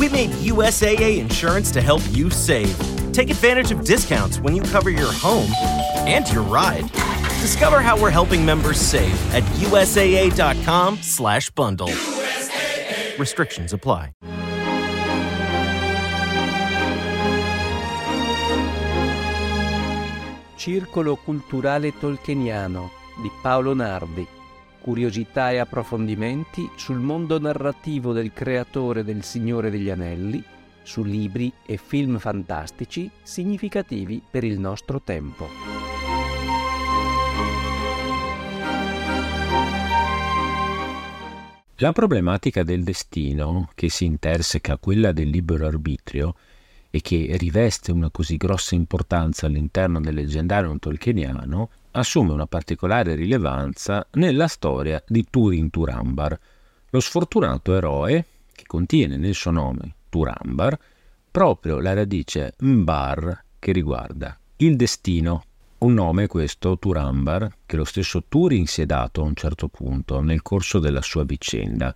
We made USAA insurance to help you save. Take advantage of discounts when you cover your home and your ride. Discover how we're helping members save at usaa.com/bundle. USAA. Restrictions apply. Circolo culturale tolkieniano di Paolo Nardi. Curiosità e approfondimenti sul mondo narrativo del creatore del Signore degli Anelli, su libri e film fantastici significativi per il nostro tempo. La problematica del destino, che si interseca a quella del libero arbitrio, e che riveste una così grossa importanza all'interno del leggendario tolkieniano, assume una particolare rilevanza nella storia di Turin Turambar, lo sfortunato eroe che contiene nel suo nome Turambar proprio la radice Mbar che riguarda il destino. Un nome questo, Turambar, che lo stesso Turing si è dato a un certo punto nel corso della sua vicenda,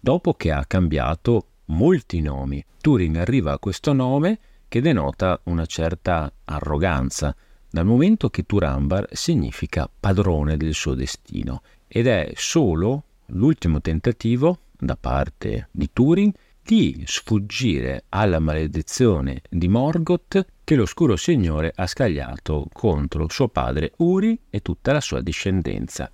dopo che ha cambiato molti nomi. Turing arriva a questo nome che denota una certa arroganza, dal momento che Turambar significa padrone del suo destino ed è solo l'ultimo tentativo da parte di Turing di sfuggire alla maledizione di Morgoth che l'oscuro signore ha scagliato contro suo padre Uri e tutta la sua discendenza.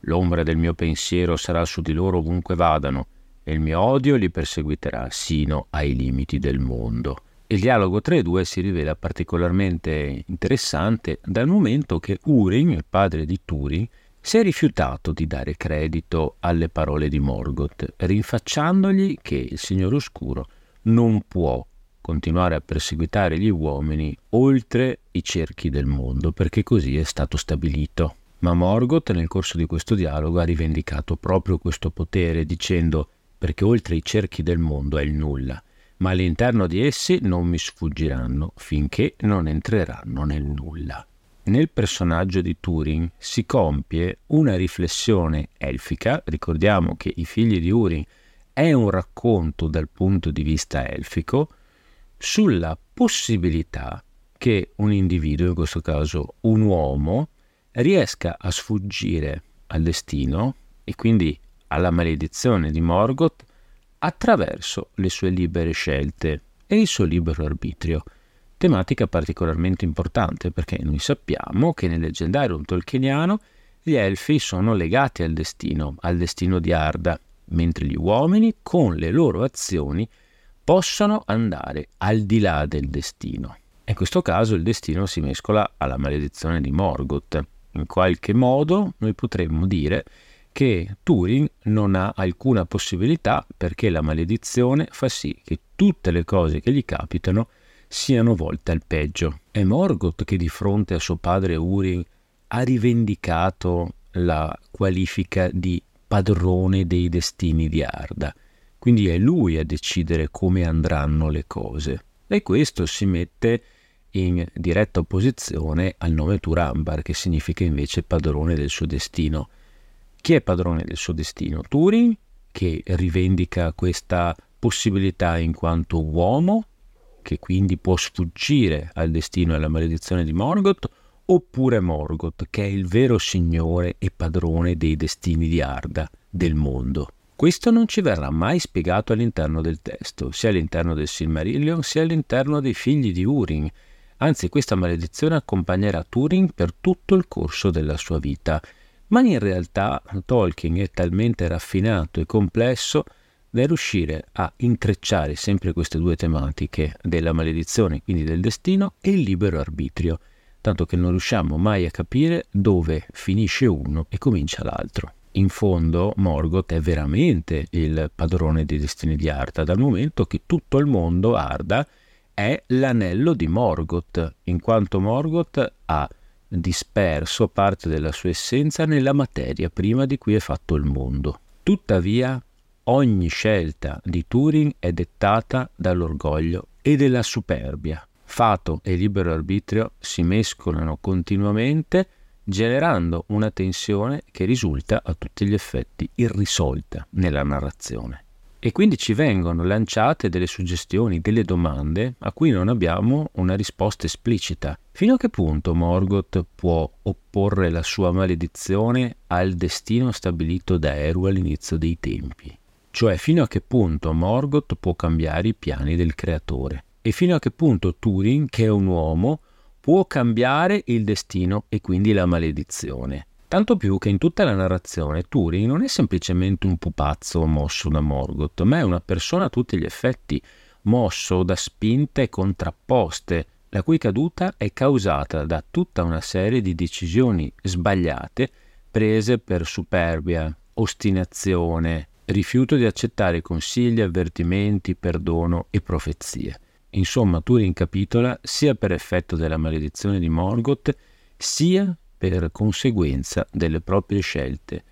L'ombra del mio pensiero sarà su di loro ovunque vadano, e il mio odio li perseguiterà sino ai limiti del mondo. Il dialogo tra i due si rivela particolarmente interessante dal momento che Urin, il padre di Turing, si è rifiutato di dare credito alle parole di Morgoth, rinfacciandogli che il Signore Oscuro non può continuare a perseguitare gli uomini oltre i cerchi del mondo, perché così è stato stabilito. Ma Morgoth nel corso di questo dialogo ha rivendicato proprio questo potere dicendo perché oltre i cerchi del mondo è il nulla, ma all'interno di essi non mi sfuggiranno finché non entreranno nel nulla. Nel personaggio di Turing si compie una riflessione elfica, ricordiamo che I figli di Urin è un racconto dal punto di vista elfico, sulla possibilità che un individuo, in questo caso un uomo, riesca a sfuggire al destino e quindi alla maledizione di Morgoth attraverso le sue libere scelte e il suo libero arbitrio. Tematica particolarmente importante perché noi sappiamo che nel leggendario tolkieniano gli elfi sono legati al destino, al destino di Arda, mentre gli uomini con le loro azioni possono andare al di là del destino. In questo caso il destino si mescola alla maledizione di Morgoth. In qualche modo noi potremmo dire che Turing non ha alcuna possibilità perché la maledizione fa sì che tutte le cose che gli capitano siano volte al peggio. È Morgoth che di fronte a suo padre Uri ha rivendicato la qualifica di padrone dei destini di Arda. Quindi è lui a decidere come andranno le cose. E questo si mette in diretta opposizione al nome Turambar, che significa invece padrone del suo destino. Chi è padrone del suo destino? Turing, che rivendica questa possibilità in quanto uomo, che quindi può sfuggire al destino e alla maledizione di Morgoth, oppure Morgoth, che è il vero signore e padrone dei destini di Arda, del mondo. Questo non ci verrà mai spiegato all'interno del testo, sia all'interno del Silmarillion sia all'interno dei figli di Urin. Anzi, questa maledizione accompagnerà Turing per tutto il corso della sua vita ma in realtà Tolkien è talmente raffinato e complesso da riuscire a intrecciare sempre queste due tematiche della maledizione, quindi del destino, e il libero arbitrio, tanto che non riusciamo mai a capire dove finisce uno e comincia l'altro. In fondo Morgoth è veramente il padrone dei destini di Arda, dal momento che tutto il mondo Arda è l'anello di Morgoth, in quanto Morgoth ha disperso parte della sua essenza nella materia prima di cui è fatto il mondo. Tuttavia, ogni scelta di Turing è dettata dall'orgoglio e dalla superbia. Fato e libero arbitrio si mescolano continuamente, generando una tensione che risulta a tutti gli effetti irrisolta nella narrazione. E quindi ci vengono lanciate delle suggestioni, delle domande a cui non abbiamo una risposta esplicita. Fino a che punto Morgoth può opporre la sua maledizione al destino stabilito da Eru all'inizio dei tempi? Cioè fino a che punto Morgoth può cambiare i piani del creatore? E fino a che punto Turing, che è un uomo, può cambiare il destino e quindi la maledizione? Tanto più che in tutta la narrazione Turing non è semplicemente un pupazzo mosso da Morgoth, ma è una persona a tutti gli effetti, mosso da spinte contrapposte, la cui caduta è causata da tutta una serie di decisioni sbagliate prese per superbia, ostinazione, rifiuto di accettare consigli, avvertimenti, perdono e profezie. Insomma, Turing capitola sia per effetto della maledizione di Morgoth, sia per conseguenza delle proprie scelte,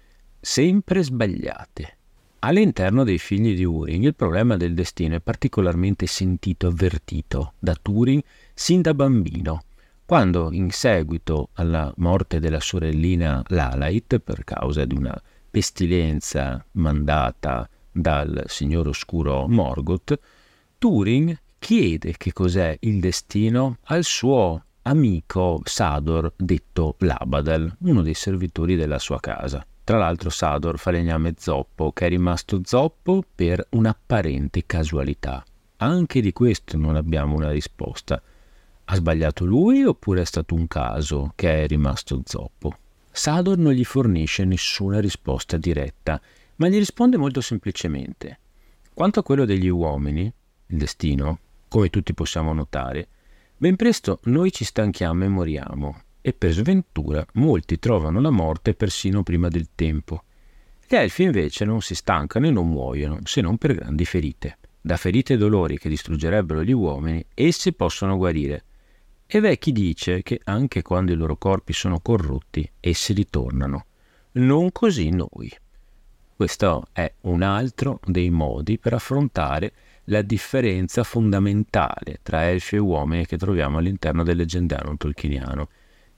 sempre sbagliate. All'interno dei figli di Uring il problema del destino è particolarmente sentito, avvertito da Turing sin da bambino, quando in seguito alla morte della sorellina Lalait per causa di una pestilenza mandata dal signor oscuro Morgoth, Turing chiede che cos'è il destino al suo amico Sador, detto Labadel, uno dei servitori della sua casa. Tra l'altro Sador falegname zoppo, che è rimasto zoppo per un'apparente casualità. Anche di questo non abbiamo una risposta. Ha sbagliato lui oppure è stato un caso che è rimasto zoppo? Sador non gli fornisce nessuna risposta diretta, ma gli risponde molto semplicemente. Quanto a quello degli uomini, il destino, come tutti possiamo notare, Ben presto noi ci stanchiamo e moriamo, e per sventura molti trovano la morte persino prima del tempo. Gli elfi invece non si stancano e non muoiono, se non per grandi ferite. Da ferite e dolori che distruggerebbero gli uomini, essi possono guarire. E v'è dice che anche quando i loro corpi sono corrotti, essi ritornano. Non così noi. Questo è un altro dei modi per affrontare la differenza fondamentale tra elfi e uomini che troviamo all'interno del leggendario tolkieniano.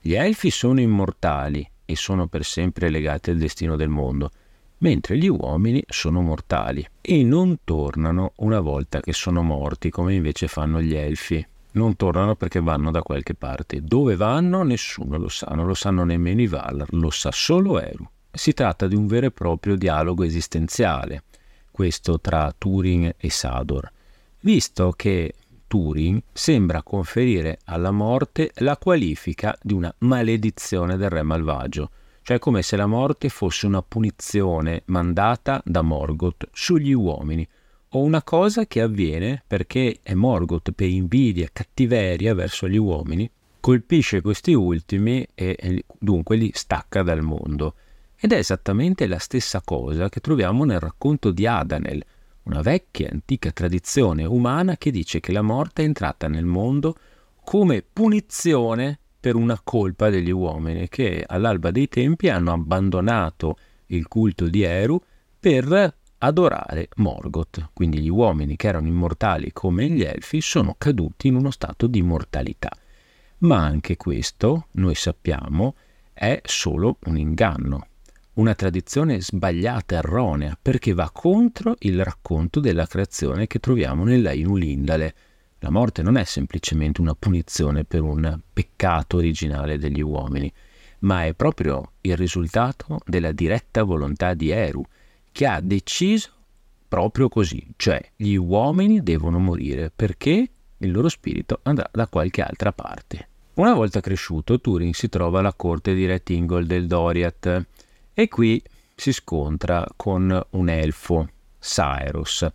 Gli elfi sono immortali e sono per sempre legati al destino del mondo, mentre gli uomini sono mortali e non tornano una volta che sono morti come invece fanno gli elfi. Non tornano perché vanno da qualche parte. Dove vanno nessuno lo sa, non lo sanno nemmeno i Valar, lo sa solo Eru. Si tratta di un vero e proprio dialogo esistenziale questo tra Turing e Sador, visto che Turing sembra conferire alla morte la qualifica di una maledizione del re malvagio, cioè come se la morte fosse una punizione mandata da Morgoth sugli uomini, o una cosa che avviene perché è Morgoth per invidia, cattiveria verso gli uomini, colpisce questi ultimi e dunque li stacca dal mondo. Ed è esattamente la stessa cosa che troviamo nel racconto di Adanel, una vecchia antica tradizione umana che dice che la morte è entrata nel mondo come punizione per una colpa degli uomini che all'alba dei tempi hanno abbandonato il culto di Eru per adorare Morgoth. Quindi gli uomini che erano immortali come gli elfi sono caduti in uno stato di immortalità. Ma anche questo, noi sappiamo, è solo un inganno una tradizione sbagliata, erronea, perché va contro il racconto della creazione che troviamo nella Inulindale. La morte non è semplicemente una punizione per un peccato originale degli uomini, ma è proprio il risultato della diretta volontà di Eru, che ha deciso proprio così, cioè gli uomini devono morire perché il loro spirito andrà da qualche altra parte. Una volta cresciuto, Turing si trova alla corte di Re Tingol del Doriath, e qui si scontra con un elfo, Cyrus,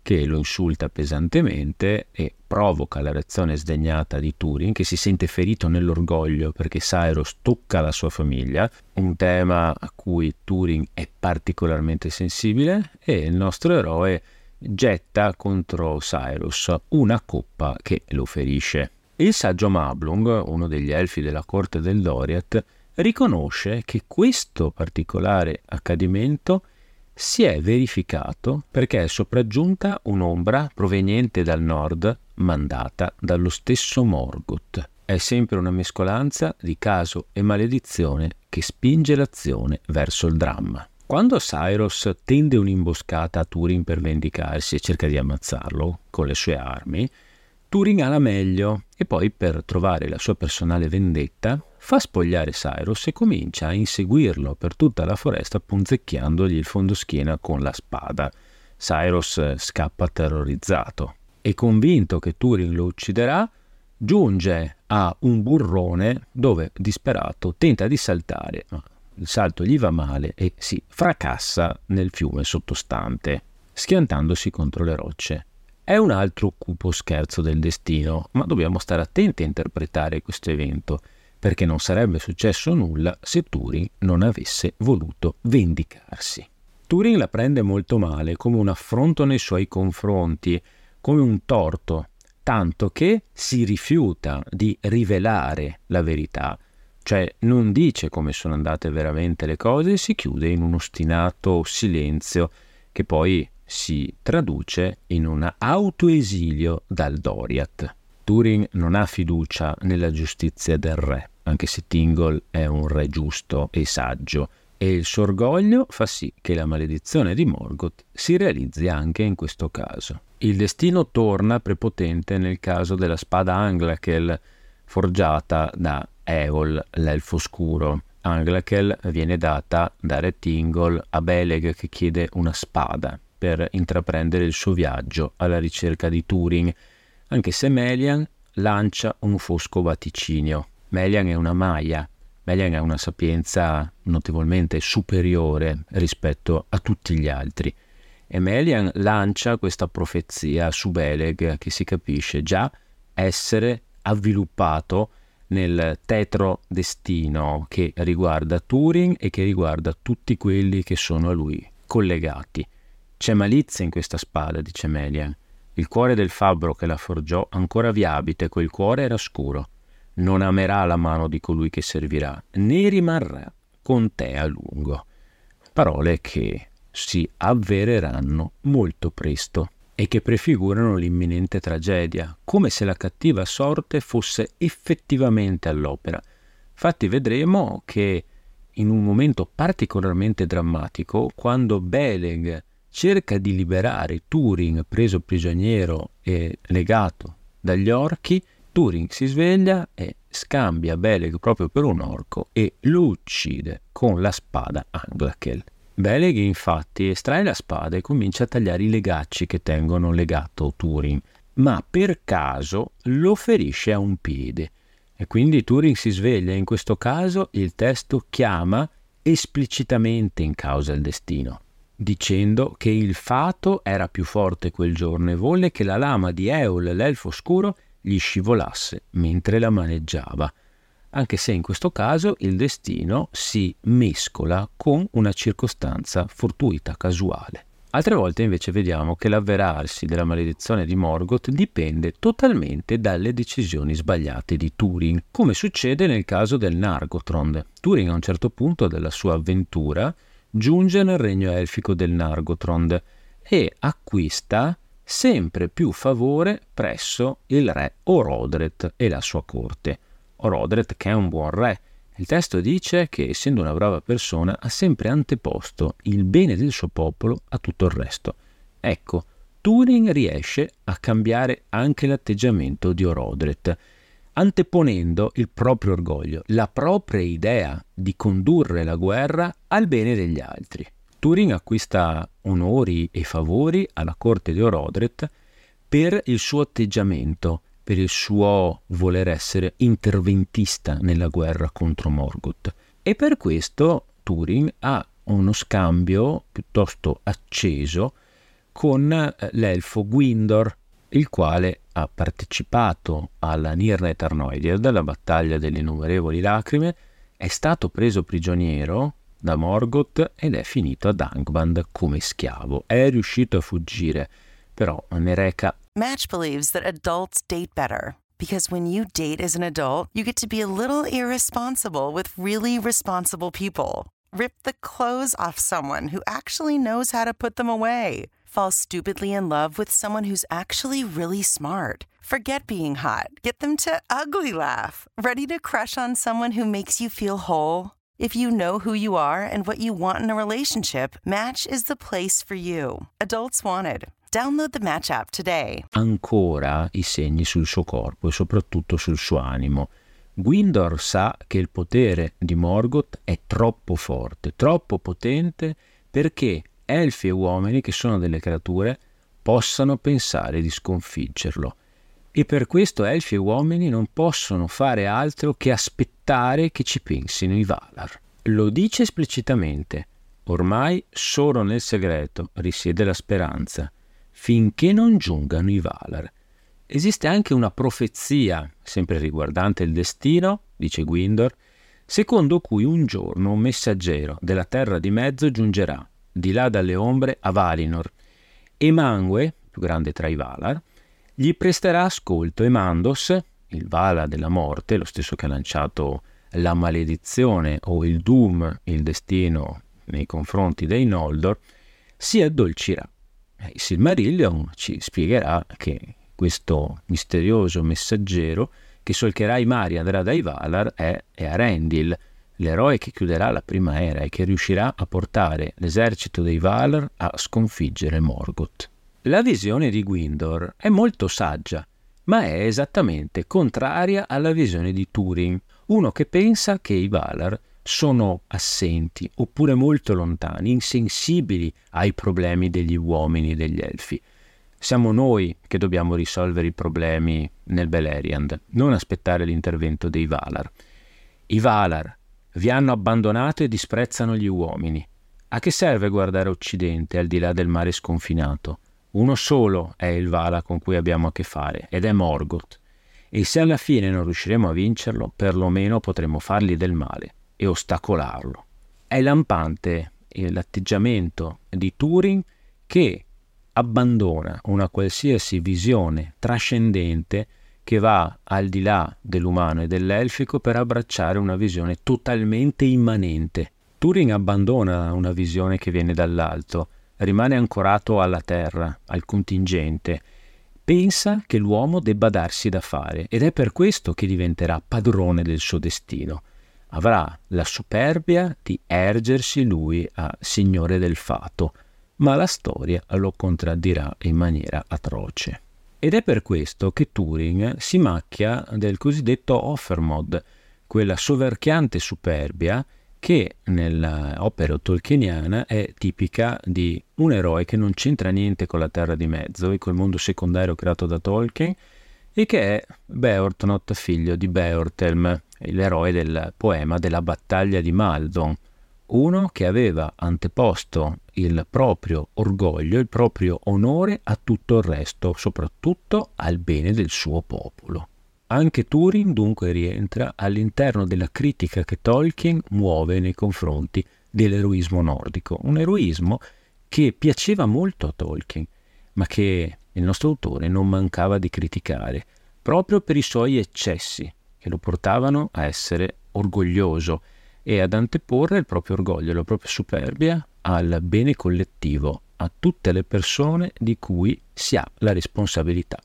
che lo insulta pesantemente e provoca la reazione sdegnata di Turing, che si sente ferito nell'orgoglio perché Cyrus tocca la sua famiglia, un tema a cui Turing è particolarmente sensibile, e il nostro eroe getta contro Cyrus una coppa che lo ferisce. Il saggio Mablung, uno degli elfi della corte del Doriath, riconosce che questo particolare accadimento si è verificato perché è sopraggiunta un'ombra proveniente dal nord mandata dallo stesso Morgoth. È sempre una mescolanza di caso e maledizione che spinge l'azione verso il dramma. Quando Cyrus tende un'imboscata a Turing per vendicarsi e cerca di ammazzarlo con le sue armi, Turing ha la meglio e poi per trovare la sua personale vendetta fa spogliare Cyrus e comincia a inseguirlo per tutta la foresta punzecchiandogli il fondoschiena con la spada. Cyrus scappa terrorizzato e convinto che Turing lo ucciderà, giunge a un burrone dove, disperato, tenta di saltare, ma il salto gli va male e si fracassa nel fiume sottostante, schiantandosi contro le rocce. È un altro cupo scherzo del destino, ma dobbiamo stare attenti a interpretare questo evento perché non sarebbe successo nulla se Turing non avesse voluto vendicarsi. Turing la prende molto male, come un affronto nei suoi confronti, come un torto, tanto che si rifiuta di rivelare la verità, cioè non dice come sono andate veramente le cose e si chiude in un ostinato silenzio che poi si traduce in un autoesilio dal Doriath. Turing non ha fiducia nella giustizia del re, anche se Tingle è un re giusto e saggio, e il suo orgoglio fa sì che la maledizione di Morgoth si realizzi anche in questo caso. Il destino torna prepotente nel caso della spada Anglakel forgiata da Eol, l'elfo scuro. Anglakel viene data da Re Tingle a Beleg che chiede una spada per intraprendere il suo viaggio alla ricerca di Turing, anche se Melian lancia un fosco vaticinio. Melian è una Maya, Melian ha una sapienza notevolmente superiore rispetto a tutti gli altri. E Melian lancia questa profezia su Beleg che si capisce già essere avviluppato nel tetro destino che riguarda Turing e che riguarda tutti quelli che sono a lui collegati. C'è malizia in questa spada, dice Melian. Il cuore del fabbro che la forgiò ancora vi abita e quel cuore era scuro. Non amerà la mano di colui che servirà, né rimarrà con te a lungo. Parole che si avvereranno molto presto e che prefigurano l'imminente tragedia, come se la cattiva sorte fosse effettivamente all'opera. Infatti vedremo che in un momento particolarmente drammatico, quando Beleg cerca di liberare Turing preso prigioniero e legato dagli orchi, Turing si sveglia e scambia Beleg proprio per un orco e lo uccide con la spada Anglakel. Beleg infatti estrae la spada e comincia a tagliare i legacci che tengono legato Turing, ma per caso lo ferisce a un piede. E quindi Turing si sveglia e in questo caso il testo chiama esplicitamente in causa il destino dicendo che il fato era più forte quel giorno e volle che la lama di Eol, l'elfo oscuro, gli scivolasse mentre la maneggiava, anche se in questo caso il destino si mescola con una circostanza fortuita, casuale. Altre volte invece vediamo che l'avverarsi della maledizione di Morgoth dipende totalmente dalle decisioni sbagliate di Turing, come succede nel caso del Nargothrond. Turing a un certo punto della sua avventura giunge nel regno elfico del Nargothrond e acquista sempre più favore presso il re Orodret e la sua corte. Orodret che è un buon re. Il testo dice che, essendo una brava persona, ha sempre anteposto il bene del suo popolo a tutto il resto. Ecco, Turing riesce a cambiare anche l'atteggiamento di Orodret anteponendo il proprio orgoglio, la propria idea di condurre la guerra al bene degli altri. Turing acquista onori e favori alla corte di Orodret per il suo atteggiamento, per il suo voler essere interventista nella guerra contro Morgoth. E per questo Turing ha uno scambio piuttosto acceso con eh, l'elfo Gwindor, il quale ha partecipato alla Nirnet Arnoidir, della battaglia delle innumerevoli lacrime, è stato preso prigioniero da Morgoth ed è finito ad Angband come schiavo. È riuscito a fuggire, però ne reca. Match believes that adults date better. Because when you date as an adult, you get to be a little irresponsible with really responsible people. Rip the clothes off someone who actually knows how to put them away. Fall stupidly in love with someone who's actually really smart. Forget being hot. Get them to ugly laugh. Ready to crush on someone who makes you feel whole? If you know who you are and what you want in a relationship, Match is the place for you. Adults Wanted. Download the Match app today. Ancora i segni sul suo corpo e soprattutto sul suo animo. Gwindor sa che il potere di Morgoth è troppo forte, troppo potente perché elfi e uomini, che sono delle creature, possano pensare di sconfiggerlo. E per questo elfi e uomini non possono fare altro che aspettare che ci pensino i Valar. Lo dice esplicitamente. Ormai solo nel segreto risiede la speranza, finché non giungano i Valar. Esiste anche una profezia, sempre riguardante il destino, dice Gwindor, secondo cui un giorno un messaggero della terra di mezzo giungerà, di là dalle ombre, a Valinor, e Mangue, più grande tra i Valar, gli presterà ascolto e Mandos, il Vala della morte, lo stesso che ha lanciato la maledizione o il Doom, il destino nei confronti dei Noldor, si addolcirà. Il Silmarillion ci spiegherà che questo misterioso messaggero che solcherà i mari andrà dai Valar è, è Arendil, l'eroe che chiuderà la prima era e che riuscirà a portare l'esercito dei Valar a sconfiggere Morgoth. La visione di Gwindor è molto saggia, ma è esattamente contraria alla visione di Turing, uno che pensa che i Valar sono assenti oppure molto lontani, insensibili ai problemi degli uomini e degli elfi. Siamo noi che dobbiamo risolvere i problemi nel Beleriand, non aspettare l'intervento dei Valar. I Valar vi hanno abbandonato e disprezzano gli uomini. A che serve guardare Occidente al di là del mare sconfinato? Uno solo è il Vala con cui abbiamo a che fare, ed è Morgoth. E se alla fine non riusciremo a vincerlo, perlomeno potremo fargli del male e ostacolarlo. È lampante l'atteggiamento di Turing che abbandona una qualsiasi visione trascendente che va al di là dell'umano e dell'elfico per abbracciare una visione totalmente immanente. Turing abbandona una visione che viene dall'alto, rimane ancorato alla terra, al contingente, pensa che l'uomo debba darsi da fare ed è per questo che diventerà padrone del suo destino. Avrà la superbia di ergersi lui a signore del fato, ma la storia lo contraddirà in maniera atroce. Ed è per questo che Turing si macchia del cosiddetto Offermod, quella soverchiante superbia che nell'opera tolkieniana è tipica di un eroe che non c'entra niente con la Terra di Mezzo e col mondo secondario creato da Tolkien e che è Beortnot, figlio di Beortelm, l'eroe del poema della battaglia di Maldon, uno che aveva anteposto il proprio orgoglio, il proprio onore a tutto il resto, soprattutto al bene del suo popolo. Anche Turing dunque rientra all'interno della critica che Tolkien muove nei confronti dell'eroismo nordico, un eroismo che piaceva molto a Tolkien, ma che il nostro autore non mancava di criticare, proprio per i suoi eccessi, che lo portavano a essere orgoglioso e ad anteporre il proprio orgoglio, la propria superbia al bene collettivo, a tutte le persone di cui si ha la responsabilità.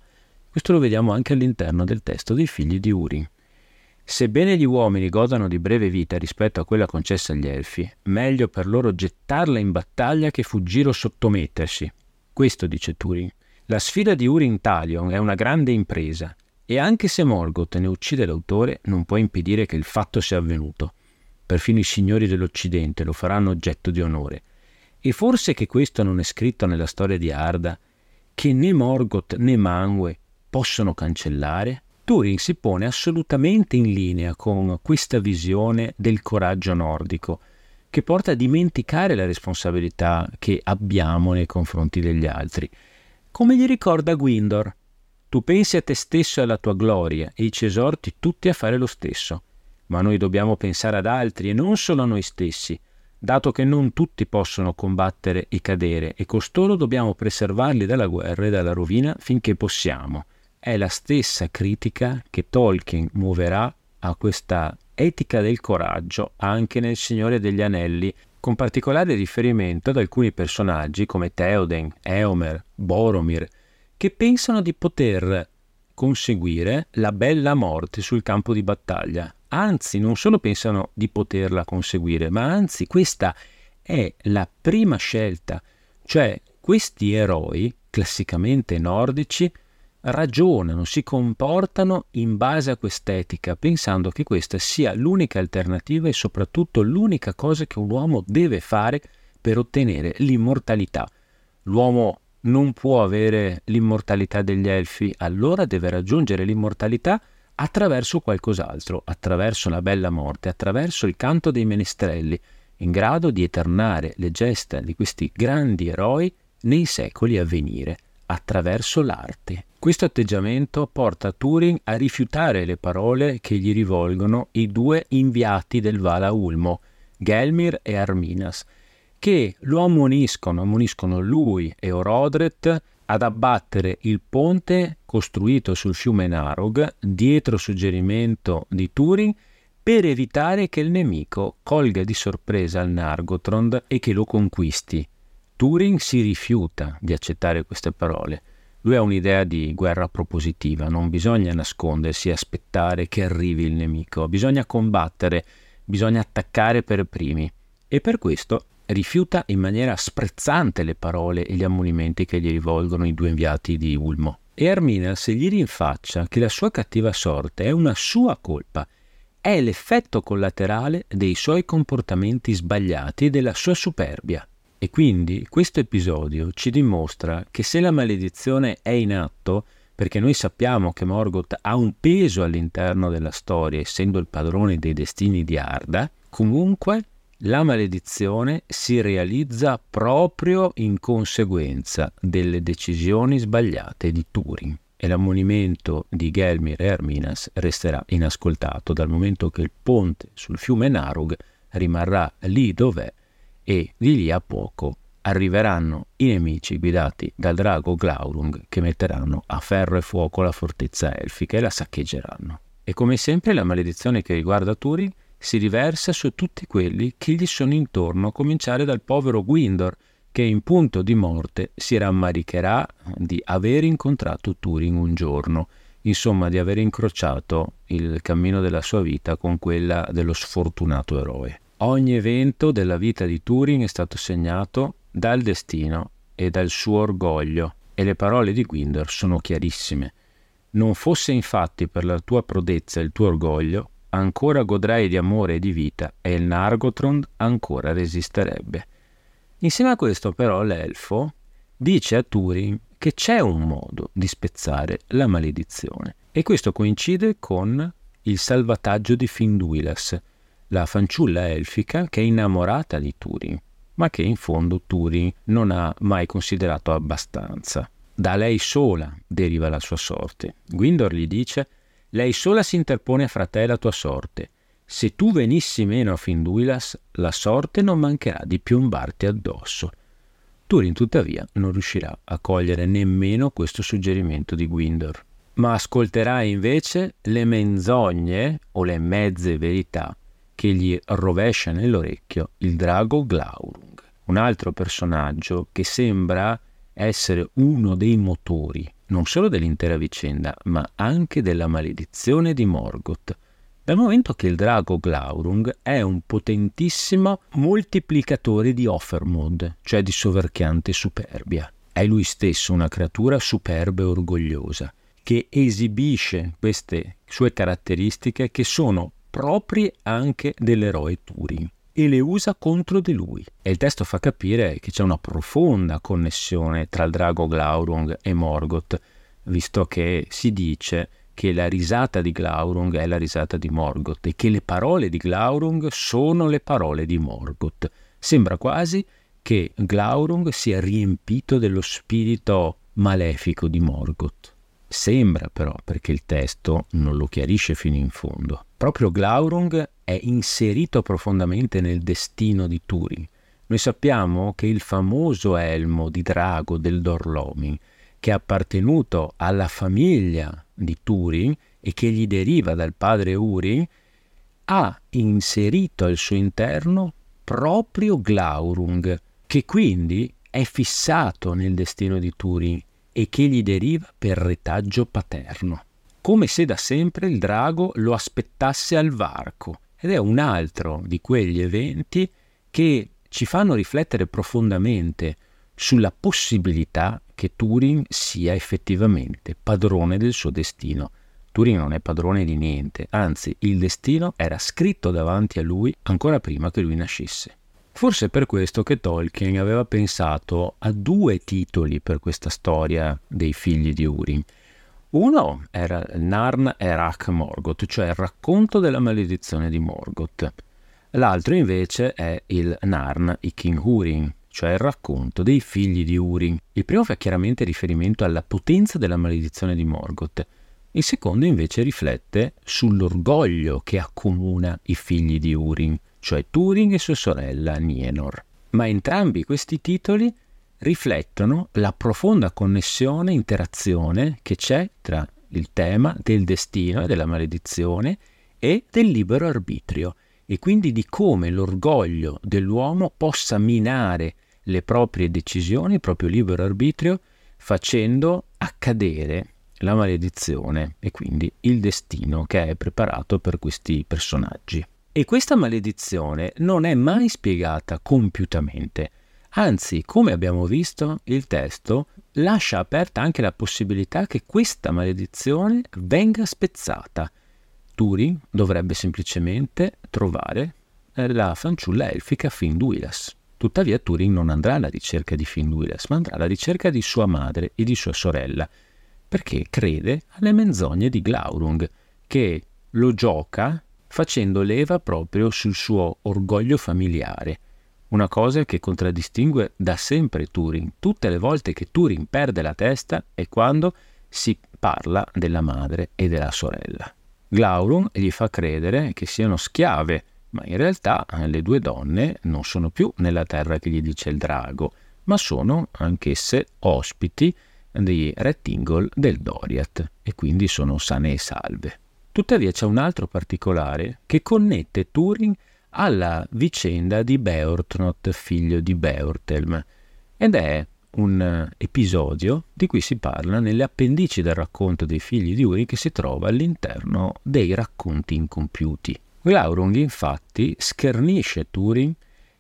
Questo lo vediamo anche all'interno del testo dei figli di Urin. Sebbene gli uomini godano di breve vita rispetto a quella concessa agli elfi, meglio per loro gettarla in battaglia che fuggire o sottomettersi. Questo dice Turing. La sfida di Urin Talion è una grande impresa, e anche se Morgoth ne uccide l'autore, non può impedire che il fatto sia avvenuto. Perfino i signori dell'Occidente lo faranno oggetto di onore. E forse che questo non è scritto nella storia di Arda, che né Morgoth né Manwë possono cancellare? Turing si pone assolutamente in linea con questa visione del coraggio nordico, che porta a dimenticare la responsabilità che abbiamo nei confronti degli altri. Come gli ricorda Gwindor, tu pensi a te stesso e alla tua gloria e ci esorti tutti a fare lo stesso, ma noi dobbiamo pensare ad altri e non solo a noi stessi, dato che non tutti possono combattere e cadere e costoro dobbiamo preservarli dalla guerra e dalla rovina finché possiamo. È la stessa critica che Tolkien muoverà a questa etica del coraggio anche nel Signore degli Anelli, con particolare riferimento ad alcuni personaggi come Theoden, Eomer, Boromir, che pensano di poter conseguire la bella morte sul campo di battaglia. Anzi, non solo pensano di poterla conseguire, ma anzi questa è la prima scelta. Cioè, questi eroi, classicamente nordici, ragionano, si comportano in base a quest'etica, pensando che questa sia l'unica alternativa e soprattutto l'unica cosa che un uomo deve fare per ottenere l'immortalità. L'uomo non può avere l'immortalità degli elfi, allora deve raggiungere l'immortalità attraverso qualcos'altro, attraverso la bella morte, attraverso il canto dei menestrelli, in grado di eternare le gesta di questi grandi eroi nei secoli a venire, attraverso l'arte. Questo atteggiamento porta Turing a rifiutare le parole che gli rivolgono i due inviati del Vala Ulmo, Gelmir e Arminas, che lo ammoniscono, ammoniscono lui e Orodret ad abbattere il ponte costruito sul fiume Narog dietro suggerimento di Turing per evitare che il nemico colga di sorpresa il Nargotrond e che lo conquisti. Turing si rifiuta di accettare queste parole. Lui ha un'idea di guerra propositiva, non bisogna nascondersi e aspettare che arrivi il nemico, bisogna combattere, bisogna attaccare per primi. E per questo rifiuta in maniera sprezzante le parole e gli ammonimenti che gli rivolgono i due inviati di Ulmo. E Arminas gli rinfaccia che la sua cattiva sorte è una sua colpa, è l'effetto collaterale dei suoi comportamenti sbagliati e della sua superbia. E quindi questo episodio ci dimostra che se la maledizione è in atto, perché noi sappiamo che Morgoth ha un peso all'interno della storia, essendo il padrone dei destini di Arda, comunque la maledizione si realizza proprio in conseguenza delle decisioni sbagliate di Turing e l'ammonimento di Gelmir e Herminas resterà inascoltato dal momento che il ponte sul fiume Narug rimarrà lì dov'è e di lì a poco arriveranno i nemici guidati dal drago Glaurung che metteranno a ferro e fuoco la fortezza elfica e la saccheggeranno. E come sempre la maledizione che riguarda Turing si riversa su tutti quelli che gli sono intorno, a cominciare dal povero Gwindor, che in punto di morte si rammaricherà di aver incontrato Turing un giorno, insomma di aver incrociato il cammino della sua vita con quella dello sfortunato eroe. Ogni evento della vita di Turing è stato segnato dal destino e dal suo orgoglio, e le parole di Gwindor sono chiarissime. Non fosse infatti per la tua prodezza e il tuo orgoglio, ancora godrei di amore e di vita e il Nargotrond ancora resisterebbe. Insieme a questo però l'elfo dice a Turing che c'è un modo di spezzare la maledizione e questo coincide con il salvataggio di Finduilas, la fanciulla elfica che è innamorata di Turing, ma che in fondo Turing non ha mai considerato abbastanza. Da lei sola deriva la sua sorte. Gwindor gli dice lei sola si interpone fra te e la tua sorte. Se tu venissi meno a Finduilas, la sorte non mancherà di piombarti addosso. Turin tuttavia non riuscirà a cogliere nemmeno questo suggerimento di Gwindor, ma ascolterà invece le menzogne o le mezze verità che gli rovescia nell'orecchio il drago Glaurung, un altro personaggio che sembra essere uno dei motori non solo dell'intera vicenda, ma anche della maledizione di Morgoth, dal momento che il drago Glaurung è un potentissimo moltiplicatore di Offermod, cioè di soverchiante superbia. È lui stesso una creatura superba e orgogliosa, che esibisce queste sue caratteristiche che sono proprie anche dell'eroe Turing e le usa contro di lui. E il testo fa capire che c'è una profonda connessione tra il drago Glaurung e Morgoth, visto che si dice che la risata di Glaurung è la risata di Morgoth e che le parole di Glaurung sono le parole di Morgoth. Sembra quasi che Glaurung sia riempito dello spirito malefico di Morgoth. Sembra però, perché il testo non lo chiarisce fino in fondo. Proprio Glaurung è inserito profondamente nel destino di Turing. Noi sappiamo che il famoso elmo di drago del Dorlomi, che è appartenuto alla famiglia di Turing e che gli deriva dal padre Uri, ha inserito al suo interno proprio Glaurung, che quindi è fissato nel destino di Turing e che gli deriva per retaggio paterno, come se da sempre il drago lo aspettasse al varco, ed è un altro di quegli eventi che ci fanno riflettere profondamente sulla possibilità che Turing sia effettivamente padrone del suo destino. Turing non è padrone di niente, anzi il destino era scritto davanti a lui ancora prima che lui nascesse. Forse è per questo che Tolkien aveva pensato a due titoli per questa storia dei figli di Urim. Uno era Narn Erak Morgoth, cioè il racconto della maledizione di Morgoth. L'altro invece è il Narn i King Urim, cioè il racconto dei figli di Urim. Il primo fa chiaramente riferimento alla potenza della maledizione di Morgoth. Il secondo invece riflette sull'orgoglio che accomuna i figli di Urim cioè Turing e sua sorella Nienor. Ma entrambi questi titoli riflettono la profonda connessione e interazione che c'è tra il tema del destino e della maledizione e del libero arbitrio e quindi di come l'orgoglio dell'uomo possa minare le proprie decisioni, il proprio libero arbitrio, facendo accadere la maledizione e quindi il destino che è preparato per questi personaggi. E questa maledizione non è mai spiegata compiutamente. Anzi, come abbiamo visto, il testo lascia aperta anche la possibilità che questa maledizione venga spezzata. Turing dovrebbe semplicemente trovare la fanciulla elfica Finduilas. Tuttavia Turing non andrà alla ricerca di Finduilas, ma andrà alla ricerca di sua madre e di sua sorella, perché crede alle menzogne di Glaurung, che lo gioca facendo leva proprio sul suo orgoglio familiare, una cosa che contraddistingue da sempre Turing. Tutte le volte che Turing perde la testa è quando si parla della madre e della sorella. Glaurung gli fa credere che siano schiave, ma in realtà le due donne non sono più nella terra che gli dice il drago, ma sono anch'esse ospiti di Rettingol del Doriath e quindi sono sane e salve. Tuttavia c'è un altro particolare che connette Turing alla vicenda di Beortnot, figlio di Beortelm, ed è un episodio di cui si parla nelle appendici del racconto dei figli di Uri che si trova all'interno dei racconti incompiuti. Glaurung infatti schernisce Turing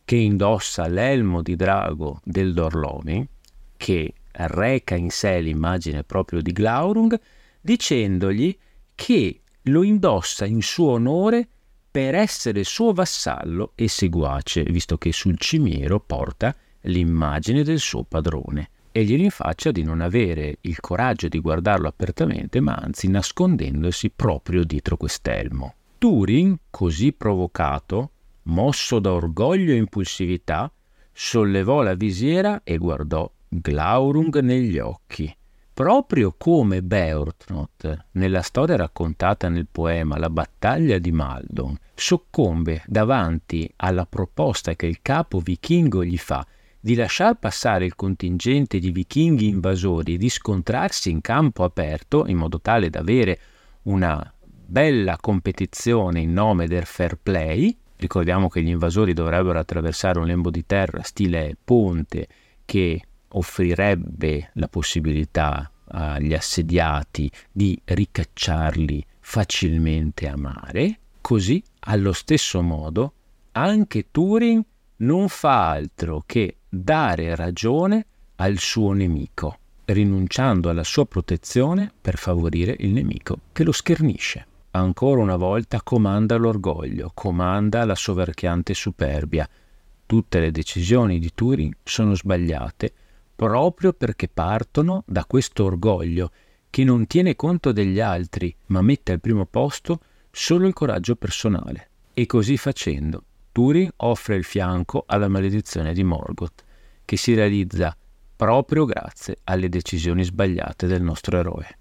che indossa l'elmo di drago del Dorlomi, che reca in sé l'immagine proprio di Glaurung, dicendogli che lo indossa in suo onore per essere suo vassallo e seguace, visto che sul cimiero porta l'immagine del suo padrone e gli rinfaccia di non avere il coraggio di guardarlo apertamente, ma anzi nascondendosi proprio dietro quest'elmo. Turing, così provocato, mosso da orgoglio e impulsività, sollevò la visiera e guardò Glaurung negli occhi proprio come Beortnot, nella storia raccontata nel poema La battaglia di Maldon, soccombe davanti alla proposta che il capo vichingo gli fa di lasciar passare il contingente di vichinghi invasori e di scontrarsi in campo aperto in modo tale da avere una bella competizione in nome del fair play. Ricordiamo che gli invasori dovrebbero attraversare un lembo di terra stile ponte che offrirebbe la possibilità agli assediati di ricacciarli facilmente a mare, così allo stesso modo anche Turing non fa altro che dare ragione al suo nemico, rinunciando alla sua protezione per favorire il nemico che lo schernisce. Ancora una volta comanda l'orgoglio, comanda la soverchiante superbia. Tutte le decisioni di Turing sono sbagliate proprio perché partono da questo orgoglio che non tiene conto degli altri, ma mette al primo posto solo il coraggio personale. E così facendo, Turing offre il fianco alla maledizione di Morgoth, che si realizza proprio grazie alle decisioni sbagliate del nostro eroe.